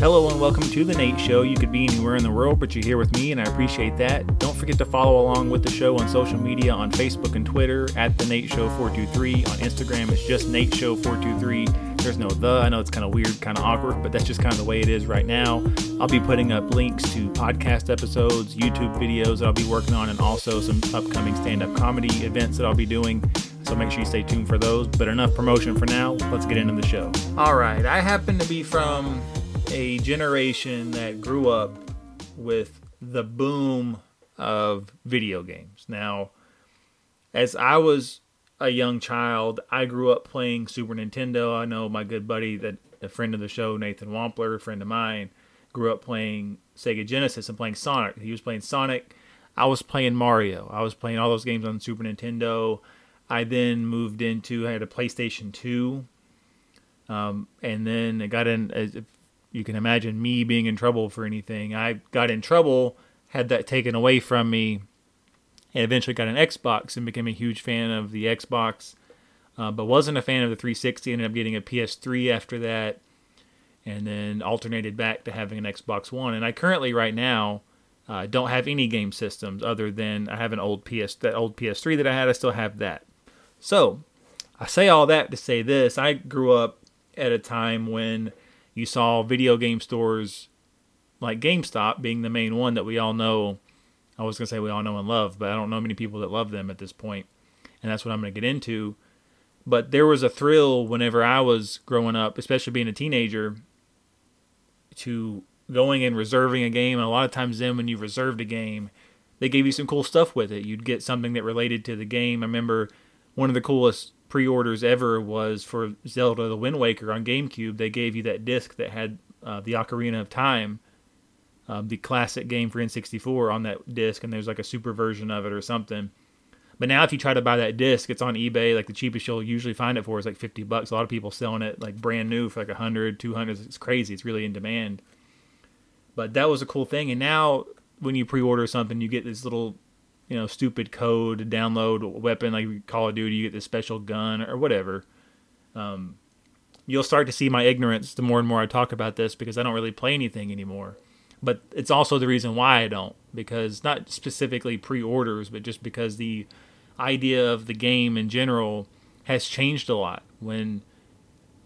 Hello and welcome to The Nate Show. You could be anywhere in the world, but you're here with me, and I appreciate that. Don't forget to follow along with the show on social media on Facebook and Twitter at The Nate Show 423. On Instagram, it's just Nate Show 423. There's no the. I know it's kind of weird, kind of awkward, but that's just kind of the way it is right now. I'll be putting up links to podcast episodes, YouTube videos that I'll be working on, and also some upcoming stand up comedy events that I'll be doing. So make sure you stay tuned for those. But enough promotion for now. Let's get into the show. All right. I happen to be from a generation that grew up with the boom of video games. Now, as I was a young child, I grew up playing Super Nintendo. I know my good buddy, that a friend of the show, Nathan Wampler, a friend of mine, grew up playing Sega Genesis and playing Sonic. He was playing Sonic. I was playing Mario. I was playing all those games on Super Nintendo. I then moved into I had a PlayStation 2. Um, and then I got in you can imagine me being in trouble for anything. I got in trouble, had that taken away from me, and eventually got an Xbox and became a huge fan of the Xbox, uh, but wasn't a fan of the 360. Ended up getting a PS3 after that, and then alternated back to having an Xbox One. And I currently, right now, uh, don't have any game systems other than I have an old PS that old PS3 that I had. I still have that. So I say all that to say this: I grew up at a time when you saw video game stores like GameStop being the main one that we all know. I was going to say we all know and love, but I don't know many people that love them at this point. And that's what I'm going to get into. But there was a thrill whenever I was growing up, especially being a teenager, to going and reserving a game. And a lot of times, then when you reserved a game, they gave you some cool stuff with it. You'd get something that related to the game. I remember one of the coolest pre-orders ever was for Zelda: The Wind Waker on GameCube. They gave you that disc that had uh, the Ocarina of Time, uh, the classic game for N64 on that disc, and there's like a super version of it or something. But now, if you try to buy that disc, it's on eBay. Like the cheapest you'll usually find it for is like 50 bucks. A lot of people selling it like brand new for like 100, 200. It's crazy. It's really in demand. But that was a cool thing. And now, when you pre-order something, you get this little you know, stupid code to download weapon like Call of Duty, you get this special gun or whatever. Um, you'll start to see my ignorance the more and more I talk about this because I don't really play anything anymore. But it's also the reason why I don't because not specifically pre-orders, but just because the idea of the game in general has changed a lot. When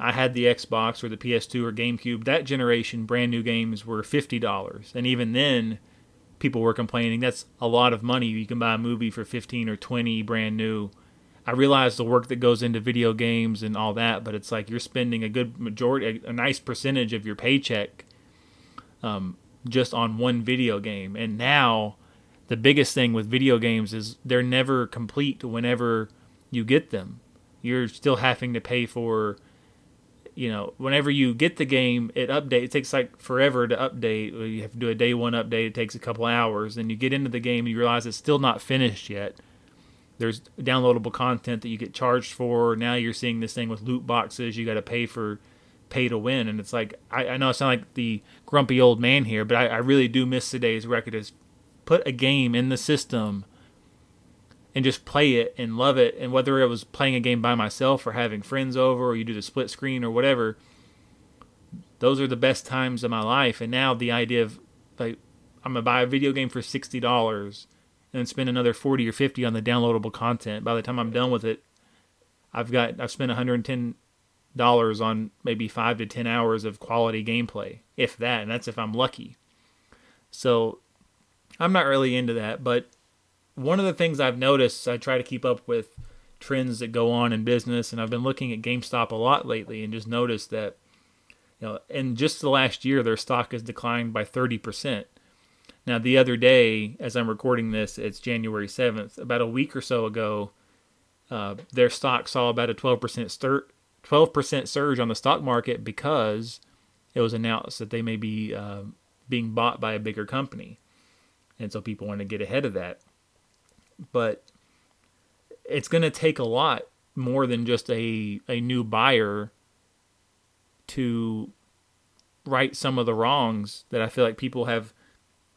I had the Xbox or the PS2 or GameCube, that generation brand new games were $50. And even then, people were complaining that's a lot of money. You can buy a movie for 15 or 20 brand new. I realize the work that goes into video games and all that, but it's like you're spending a good majority, a, a nice percentage of your paycheck um, just on one video game. And now, the biggest thing with video games is they're never complete whenever you get them. You're still having to pay for you know, whenever you get the game, it updates. It takes like forever to update. You have to do a day one update. It takes a couple hours. Then you get into the game and you realize it's still not finished yet. There's downloadable content that you get charged for. Now you're seeing this thing with loot boxes. You got to pay for pay to win. And it's like, I, I know I sound like the grumpy old man here, but I, I really do miss today's record is put a game in the system – and just play it and love it. And whether it was playing a game by myself or having friends over or you do the split screen or whatever, those are the best times of my life. And now the idea of like I'm gonna buy a video game for sixty dollars and spend another forty or fifty on the downloadable content. By the time I'm done with it, I've got I've spent 110 dollars on maybe five to ten hours of quality gameplay, if that, and that's if I'm lucky. So I'm not really into that, but one of the things I've noticed, I try to keep up with trends that go on in business, and I've been looking at GameStop a lot lately, and just noticed that, you know, in just the last year, their stock has declined by 30%. Now, the other day, as I'm recording this, it's January 7th. About a week or so ago, uh, their stock saw about a 12% stir, 12% surge on the stock market because it was announced that they may be uh, being bought by a bigger company. And so people want to get ahead of that but it's going to take a lot more than just a a new buyer to right some of the wrongs that I feel like people have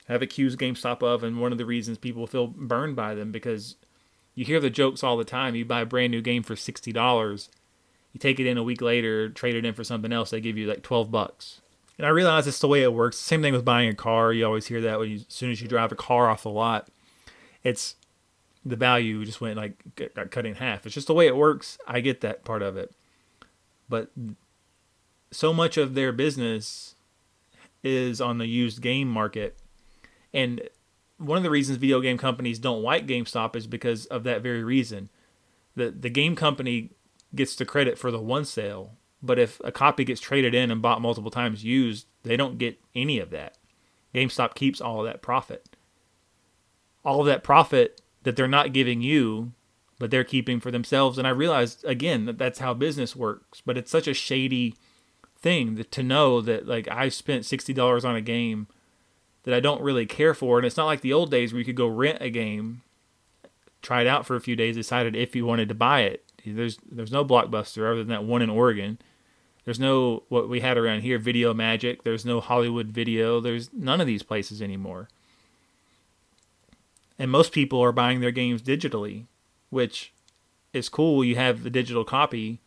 have accused GameStop of, and one of the reasons people feel burned by them because you hear the jokes all the time. You buy a brand new game for sixty dollars, you take it in a week later, trade it in for something else, they give you like twelve bucks And I realize it's the way it works. Same thing with buying a car. You always hear that when you, as soon as you drive a car off the lot, it's the value just went like got cut in half. It's just the way it works. I get that part of it, but so much of their business is on the used game market, and one of the reasons video game companies don't like GameStop is because of that very reason. The the game company gets the credit for the one sale, but if a copy gets traded in and bought multiple times used, they don't get any of that. GameStop keeps all of that profit. All of that profit that they're not giving you, but they're keeping for themselves. And I realized again that that's how business works. But it's such a shady thing that, to know that like I spent sixty dollars on a game that I don't really care for, and it's not like the old days where you could go rent a game, try it out for a few days, decided if you wanted to buy it. There's there's no blockbuster other than that one in Oregon. There's no what we had around here, Video Magic. There's no Hollywood Video. There's none of these places anymore. And most people are buying their games digitally, which is cool. You have the digital copy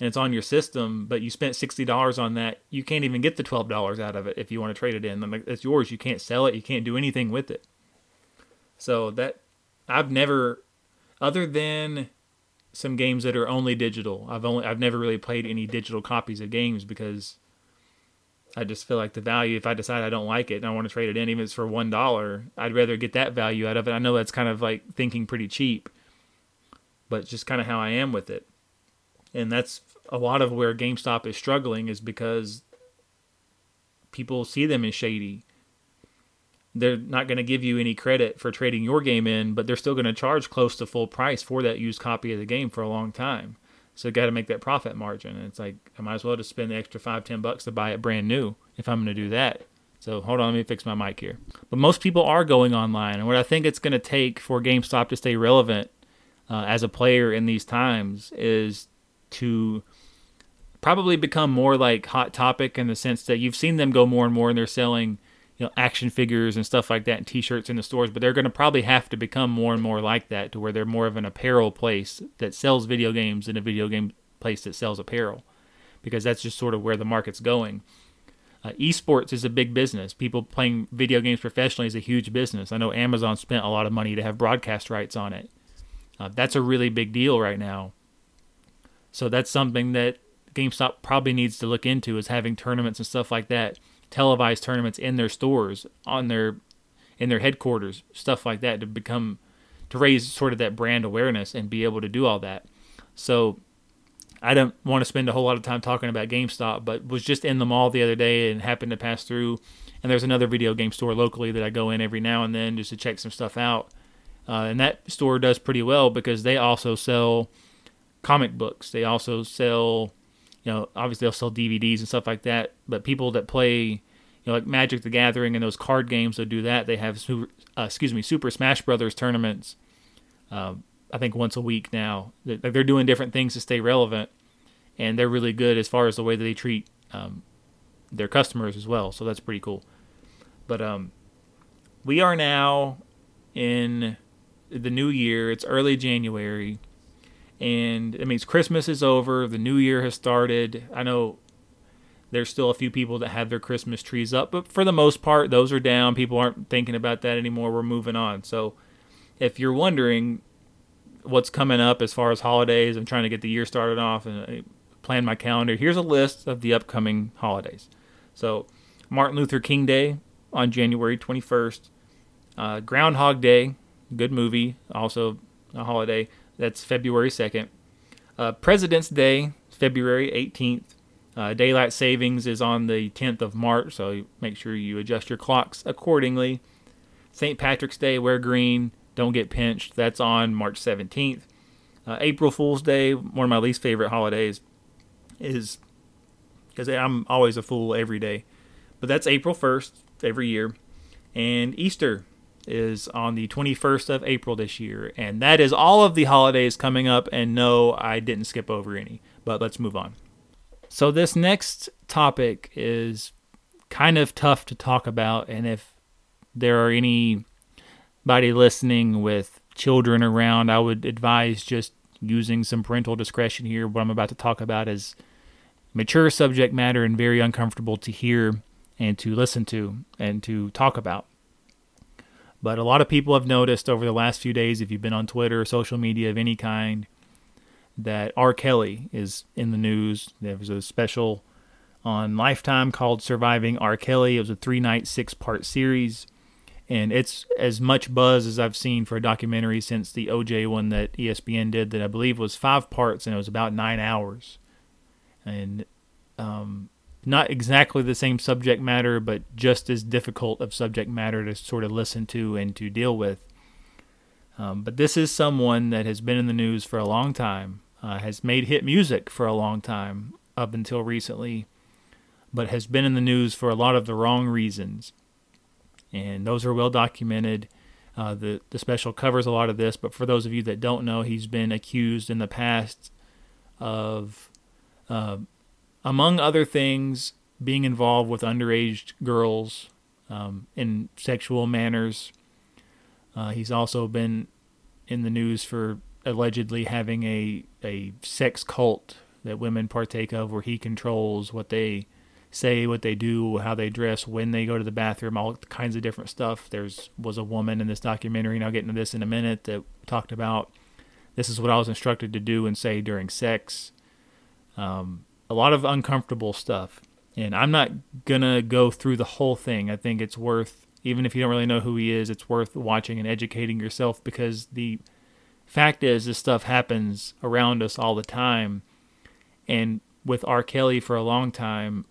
and it's on your system, but you spent $60 on that. You can't even get the $12 out of it if you want to trade it in. It's yours. You can't sell it. You can't do anything with it. So that I've never other than some games that are only digital. I've only I've never really played any digital copies of games because I just feel like the value. If I decide I don't like it and I want to trade it in, even if it's for one dollar, I'd rather get that value out of it. I know that's kind of like thinking pretty cheap, but just kind of how I am with it. And that's a lot of where GameStop is struggling is because people see them as shady they're not going to give you any credit for trading your game in, but they're still going to charge close to full price for that used copy of the game for a long time. So got to make that profit margin. And it's like I might as well just spend the extra five, ten bucks to buy it brand new if I'm going to do that. So hold on, let me fix my mic here. But most people are going online, and what I think it's going to take for GameStop to stay relevant uh, as a player in these times is to probably become more like Hot Topic in the sense that you've seen them go more and more, and they're selling you know action figures and stuff like that and t-shirts in the stores but they're going to probably have to become more and more like that to where they're more of an apparel place that sells video games than a video game place that sells apparel because that's just sort of where the market's going. Uh, esports is a big business. People playing video games professionally is a huge business. I know amazon spent a lot of money to have broadcast rights on it. Uh, that's a really big deal right now. So that's something that gamestop probably needs to look into is having tournaments and stuff like that televised tournaments in their stores, on their in their headquarters, stuff like that to become to raise sort of that brand awareness and be able to do all that. So I don't want to spend a whole lot of time talking about GameStop, but was just in the mall the other day and happened to pass through. And there's another video game store locally that I go in every now and then just to check some stuff out. Uh, and that store does pretty well because they also sell comic books. They also sell you know, obviously they'll sell DVDs and stuff like that. But people that play, you know, like Magic the Gathering and those card games that do that, they have, super, uh, excuse me, Super Smash Brothers tournaments. Uh, I think once a week now. They're doing different things to stay relevant, and they're really good as far as the way that they treat um, their customers as well. So that's pretty cool. But um, we are now in the new year. It's early January and it means Christmas is over, the new year has started. I know there's still a few people that have their Christmas trees up, but for the most part, those are down. People aren't thinking about that anymore. We're moving on. So, if you're wondering what's coming up as far as holidays, I'm trying to get the year started off and plan my calendar. Here's a list of the upcoming holidays. So, Martin Luther King Day on January 21st, uh, Groundhog Day, good movie, also a holiday. That's February 2nd. Uh, President's Day, February 18th. Uh, daylight savings is on the 10th of March, so make sure you adjust your clocks accordingly. St. Patrick's Day, wear green, don't get pinched. That's on March 17th. Uh, April Fool's Day, one of my least favorite holidays, is because I'm always a fool every day. But that's April 1st every year. And Easter, is on the 21st of April this year. And that is all of the holidays coming up. And no, I didn't skip over any. But let's move on. So, this next topic is kind of tough to talk about. And if there are anybody listening with children around, I would advise just using some parental discretion here. What I'm about to talk about is mature subject matter and very uncomfortable to hear and to listen to and to talk about. But a lot of people have noticed over the last few days, if you've been on Twitter or social media of any kind, that R. Kelly is in the news. There was a special on Lifetime called Surviving R. Kelly. It was a three night, six part series. And it's as much buzz as I've seen for a documentary since the OJ one that ESPN did, that I believe was five parts and it was about nine hours. And um, not exactly the same subject matter, but just as difficult of subject matter to sort of listen to and to deal with. Um, but this is someone that has been in the news for a long time, uh, has made hit music for a long time up until recently, but has been in the news for a lot of the wrong reasons. And those are well documented. Uh, the the special covers a lot of this, but for those of you that don't know, he's been accused in the past of uh, among other things, being involved with underage girls um, in sexual manners. Uh, he's also been in the news for allegedly having a, a sex cult that women partake of where he controls what they say, what they do, how they dress, when they go to the bathroom, all kinds of different stuff. There's was a woman in this documentary, and I'll get into this in a minute, that talked about this is what I was instructed to do and say during sex. Um, a lot of uncomfortable stuff. And I'm not gonna go through the whole thing. I think it's worth, even if you don't really know who he is, it's worth watching and educating yourself because the fact is, this stuff happens around us all the time. And with R. Kelly for a long time,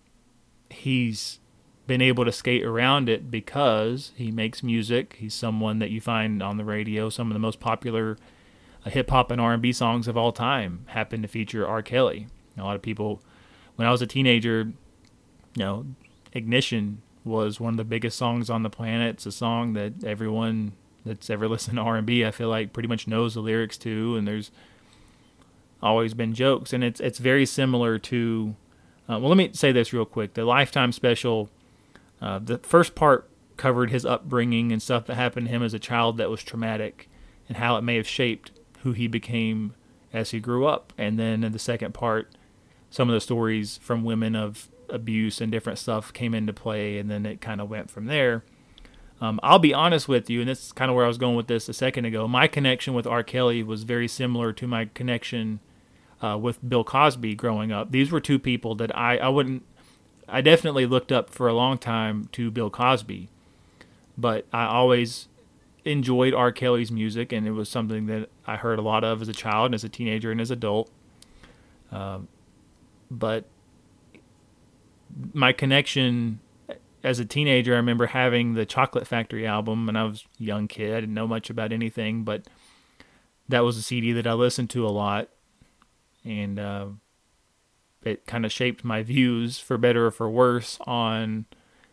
he's been able to skate around it because he makes music. He's someone that you find on the radio. Some of the most popular uh, hip hop and R&B songs of all time happen to feature R. Kelly. A lot of people, when I was a teenager, you know, Ignition was one of the biggest songs on the planet. It's a song that everyone that's ever listened to R&B, I feel like, pretty much knows the lyrics to, and there's always been jokes, and it's it's very similar to. Uh, well, let me say this real quick: the Lifetime special, uh, the first part covered his upbringing and stuff that happened to him as a child that was traumatic, and how it may have shaped who he became as he grew up, and then in the second part some of the stories from women of abuse and different stuff came into play, and then it kind of went from there. Um, I'll be honest with you, and this is kind of where I was going with this a second ago. My connection with R. Kelly was very similar to my connection uh, with Bill Cosby growing up. These were two people that I, I wouldn't, I definitely looked up for a long time to Bill Cosby, but I always enjoyed R. Kelly's music, and it was something that I heard a lot of as a child and as a teenager and as adult. Um, but my connection as a teenager, I remember having the Chocolate Factory album, and I was a young kid. I didn't know much about anything, but that was a CD that I listened to a lot, and uh, it kind of shaped my views, for better or for worse, on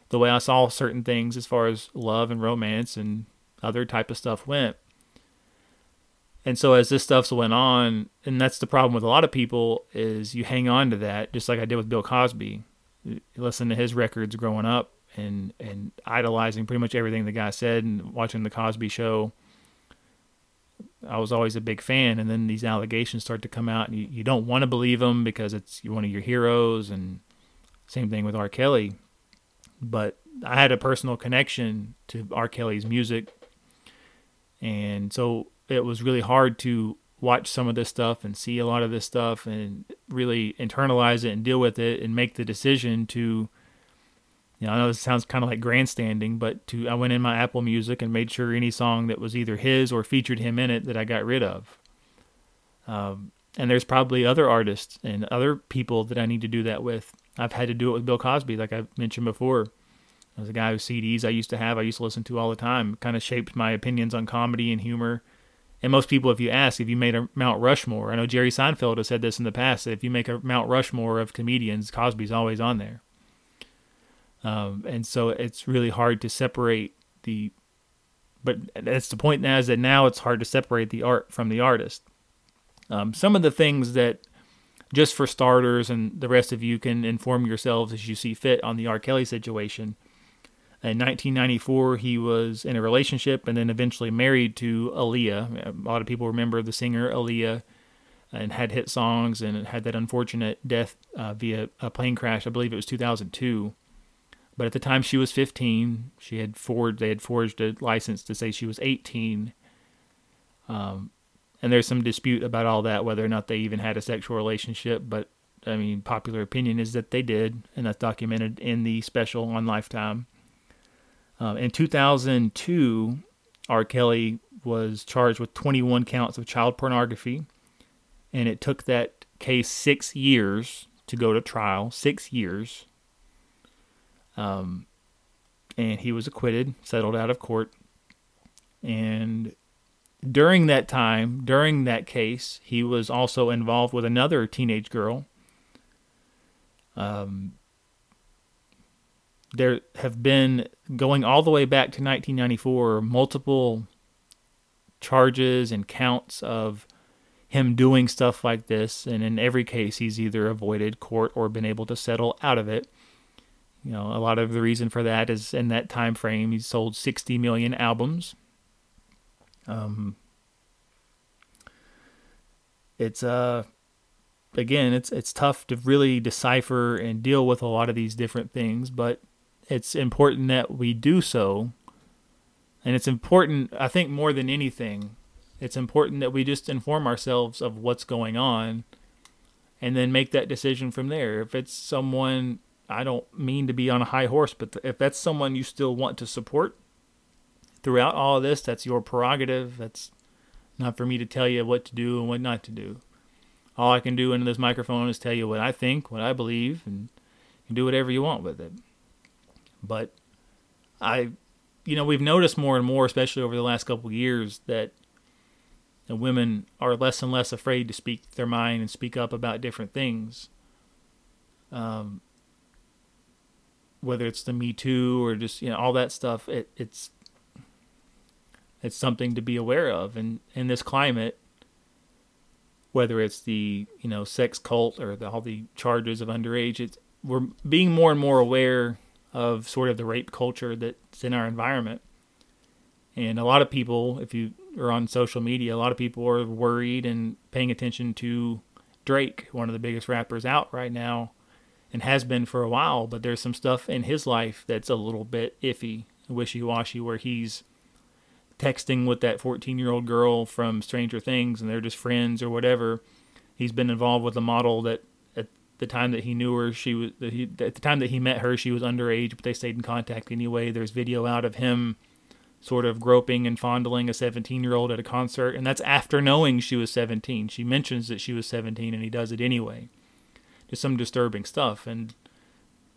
the way I saw certain things as far as love and romance and other type of stuff went. And so as this stuff's went on, and that's the problem with a lot of people is you hang on to that, just like I did with Bill Cosby. Listen to his records growing up and and idolizing pretty much everything the guy said and watching the Cosby show. I was always a big fan, and then these allegations start to come out, and you, you don't want to believe them because it's one of your heroes, and same thing with R. Kelly. But I had a personal connection to R. Kelly's music, and so it was really hard to watch some of this stuff and see a lot of this stuff and really internalize it and deal with it and make the decision to you know, I know this sounds kind of like grandstanding, but to I went in my Apple Music and made sure any song that was either his or featured him in it that I got rid of. Um, and there's probably other artists and other people that I need to do that with. I've had to do it with Bill Cosby, like I mentioned before. As a guy whose CDs I used to have, I used to listen to all the time. It kind of shaped my opinions on comedy and humor and most people, if you ask, if you made a Mount Rushmore, I know Jerry Seinfeld has said this in the past, that if you make a Mount Rushmore of comedians, Cosby's always on there. Um, and so it's really hard to separate the, but that's the point now is that now it's hard to separate the art from the artist. Um, some of the things that, just for starters, and the rest of you can inform yourselves as you see fit on the R. Kelly situation. In 1994, he was in a relationship and then eventually married to Aaliyah. A lot of people remember the singer Aaliyah. and had hit songs and had that unfortunate death uh, via a plane crash. I believe it was 2002. But at the time she was 15, she had forged they had forged a license to say she was 18. Um, and there's some dispute about all that whether or not they even had a sexual relationship, but I mean popular opinion is that they did, and that's documented in the special on Lifetime. Um, in 2002, R. Kelly was charged with 21 counts of child pornography, and it took that case six years to go to trial. Six years. Um, and he was acquitted, settled out of court. And during that time, during that case, he was also involved with another teenage girl. Um, there have been going all the way back to 1994 multiple charges and counts of him doing stuff like this. And in every case he's either avoided court or been able to settle out of it. You know a lot of the reason for that is in that time frame he sold 60 million albums. Um it's uh again it's it's tough to really decipher and deal with a lot of these different things but it's important that we do so. And it's important, I think, more than anything, it's important that we just inform ourselves of what's going on and then make that decision from there. If it's someone, I don't mean to be on a high horse, but if that's someone you still want to support throughout all of this, that's your prerogative. That's not for me to tell you what to do and what not to do. All I can do into this microphone is tell you what I think, what I believe, and do whatever you want with it. But I, you know, we've noticed more and more, especially over the last couple of years, that women are less and less afraid to speak their mind and speak up about different things. Um, whether it's the Me Too or just you know all that stuff, it, it's it's something to be aware of. And in this climate, whether it's the you know sex cult or the, all the charges of underage, it's we're being more and more aware of sort of the rape culture that's in our environment. And a lot of people, if you are on social media, a lot of people are worried and paying attention to Drake, one of the biggest rappers out right now, and has been for a while. But there's some stuff in his life that's a little bit iffy, wishy washy, where he's texting with that 14 year old girl from Stranger Things and they're just friends or whatever. He's been involved with a model that the time that he knew her, she was he, at the time that he met her, she was underage, but they stayed in contact anyway. There's video out of him sort of groping and fondling a 17 year old at a concert, and that's after knowing she was 17. She mentions that she was 17, and he does it anyway. Just some disturbing stuff. And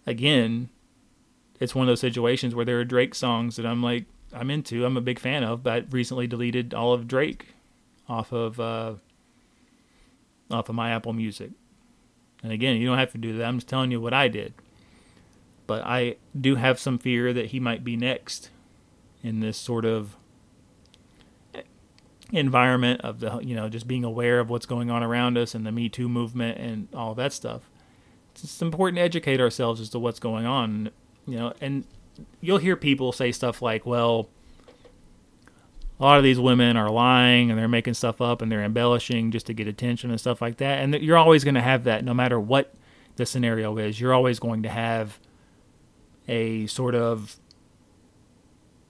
again, it's one of those situations where there are Drake songs that I'm like, I'm into, I'm a big fan of, but I recently deleted all of Drake off of uh, off of my Apple Music. And again, you don't have to do that. I'm just telling you what I did. But I do have some fear that he might be next in this sort of environment of the you know just being aware of what's going on around us and the Me Too movement and all that stuff. It's important to educate ourselves as to what's going on. You know, and you'll hear people say stuff like, "Well, a lot of these women are lying and they're making stuff up and they're embellishing just to get attention and stuff like that. And you're always going to have that no matter what the scenario is. You're always going to have a sort of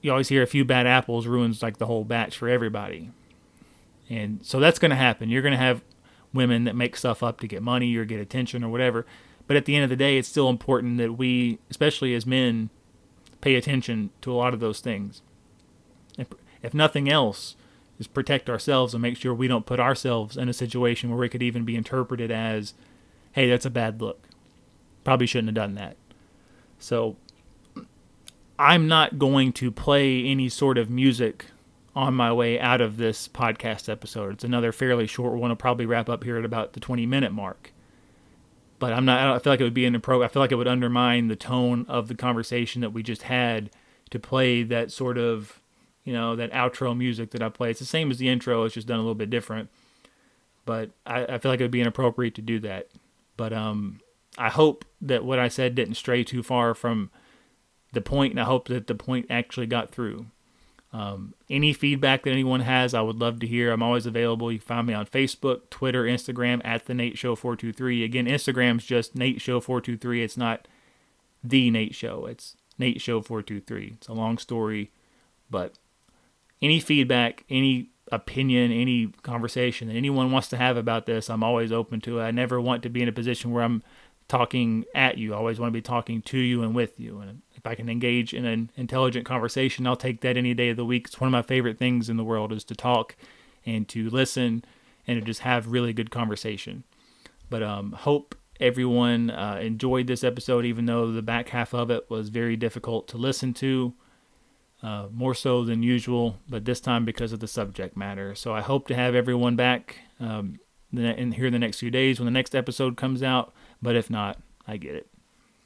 you always hear a few bad apples ruins like the whole batch for everybody. And so that's going to happen. You're going to have women that make stuff up to get money or get attention or whatever. But at the end of the day, it's still important that we, especially as men, pay attention to a lot of those things if nothing else, is protect ourselves and make sure we don't put ourselves in a situation where it could even be interpreted as, hey, that's a bad look. Probably shouldn't have done that. So I'm not going to play any sort of music on my way out of this podcast episode. It's another fairly short one. I'll probably wrap up here at about the 20 minute mark. But I'm not. I don't feel like it would be inappropriate. I feel like it would undermine the tone of the conversation that we just had to play that sort of you know, that outro music that I play. It's the same as the intro, it's just done a little bit different. But I, I feel like it would be inappropriate to do that. But um, I hope that what I said didn't stray too far from the point, and I hope that the point actually got through. Um, any feedback that anyone has, I would love to hear. I'm always available. You can find me on Facebook, Twitter, Instagram at the Nate Show 423. Again, Instagram's just Nate Show 423. It's not the Nate Show. It's Nate Show 423. It's a long story, but any feedback, any opinion, any conversation that anyone wants to have about this, I'm always open to it. I never want to be in a position where I'm talking at you. I always want to be talking to you and with you. And if I can engage in an intelligent conversation, I'll take that any day of the week. It's one of my favorite things in the world is to talk and to listen and to just have really good conversation. But um, hope everyone uh, enjoyed this episode, even though the back half of it was very difficult to listen to. Uh, more so than usual, but this time because of the subject matter. So I hope to have everyone back um, in here in the next few days when the next episode comes out. But if not, I get it.